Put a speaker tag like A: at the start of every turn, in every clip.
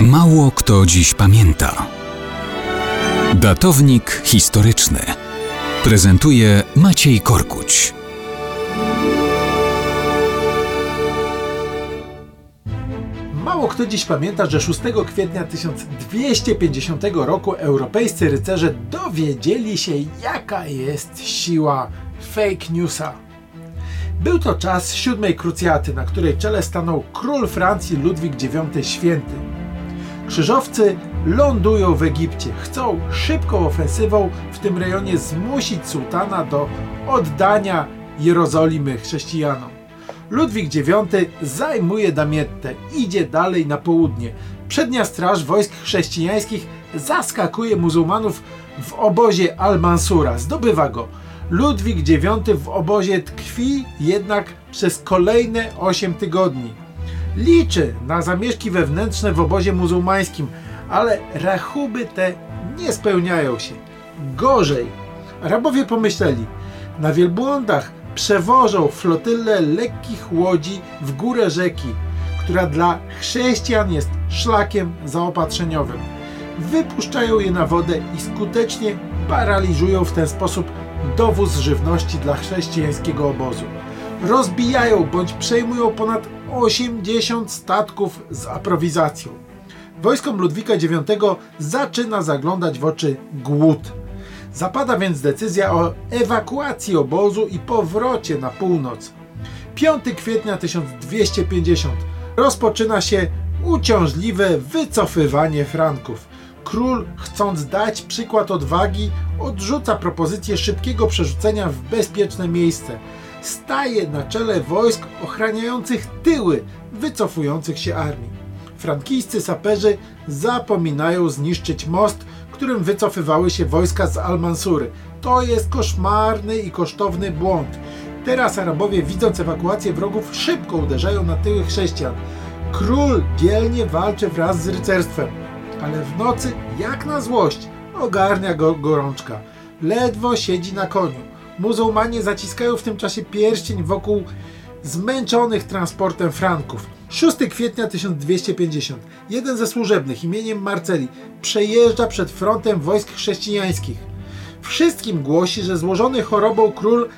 A: Mało kto dziś pamięta. Datownik historyczny prezentuje Maciej Korkuć.
B: Mało kto dziś pamięta, że 6 kwietnia 1250 roku europejscy rycerze dowiedzieli się, jaka jest siła fake newsa. Był to czas siódmej krucjaty, na której czele stanął król Francji Ludwik IX Święty. Krzyżowcy lądują w Egipcie, chcą szybką ofensywą w tym rejonie zmusić sułtana do oddania Jerozolimy chrześcijanom. Ludwik IX zajmuje Damietę, idzie dalej na południe. Przednia straż wojsk chrześcijańskich zaskakuje muzułmanów w obozie Al-Mansura, zdobywa go. Ludwik IX w obozie tkwi jednak przez kolejne 8 tygodni. Liczy na zamieszki wewnętrzne w obozie muzułmańskim, ale rachuby te nie spełniają się. Gorzej, Arabowie pomyśleli, na wielbłądach przewożą flotylę lekkich łodzi w górę rzeki, która dla chrześcijan jest szlakiem zaopatrzeniowym. Wypuszczają je na wodę i skutecznie paraliżują w ten sposób dowóz żywności dla chrześcijańskiego obozu. Rozbijają bądź przejmują ponad 80 statków z aprowizacją. Wojskom Ludwika IX zaczyna zaglądać w oczy głód. Zapada więc decyzja o ewakuacji obozu i powrocie na północ. 5 kwietnia 1250 rozpoczyna się uciążliwe wycofywanie Franków. Król, chcąc dać przykład odwagi, odrzuca propozycję szybkiego przerzucenia w bezpieczne miejsce. Staje na czele wojsk ochraniających tyły wycofujących się armii. Frankijscy saperzy zapominają zniszczyć most, którym wycofywały się wojska z Al-Mansury. To jest koszmarny i kosztowny błąd. Teraz Arabowie, widząc ewakuację wrogów, szybko uderzają na tyły chrześcijan. Król dzielnie walczy wraz z rycerstwem, ale w nocy, jak na złość, ogarnia go gorączka. Ledwo siedzi na koniu. Muzułmanie zaciskają w tym czasie pierścień wokół zmęczonych transportem Franków. 6 kwietnia 1250. Jeden ze służebnych imieniem Marceli przejeżdża przed frontem wojsk chrześcijańskich. Wszystkim głosi, że złożony chorobą król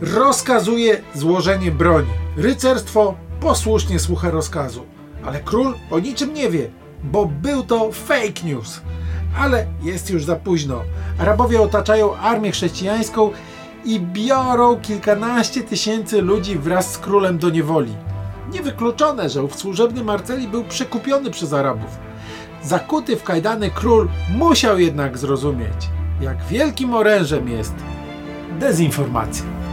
B: rozkazuje złożenie broni. Rycerstwo posłusznie słucha rozkazu. Ale król o niczym nie wie, bo był to fake news. Ale jest już za późno. Arabowie otaczają armię chrześcijańską i biorą kilkanaście tysięcy ludzi wraz z królem do niewoli. Niewykluczone, że ów służebny Marceli był przekupiony przez Arabów. Zakuty w kajdany król musiał jednak zrozumieć, jak wielkim orężem jest dezinformacja.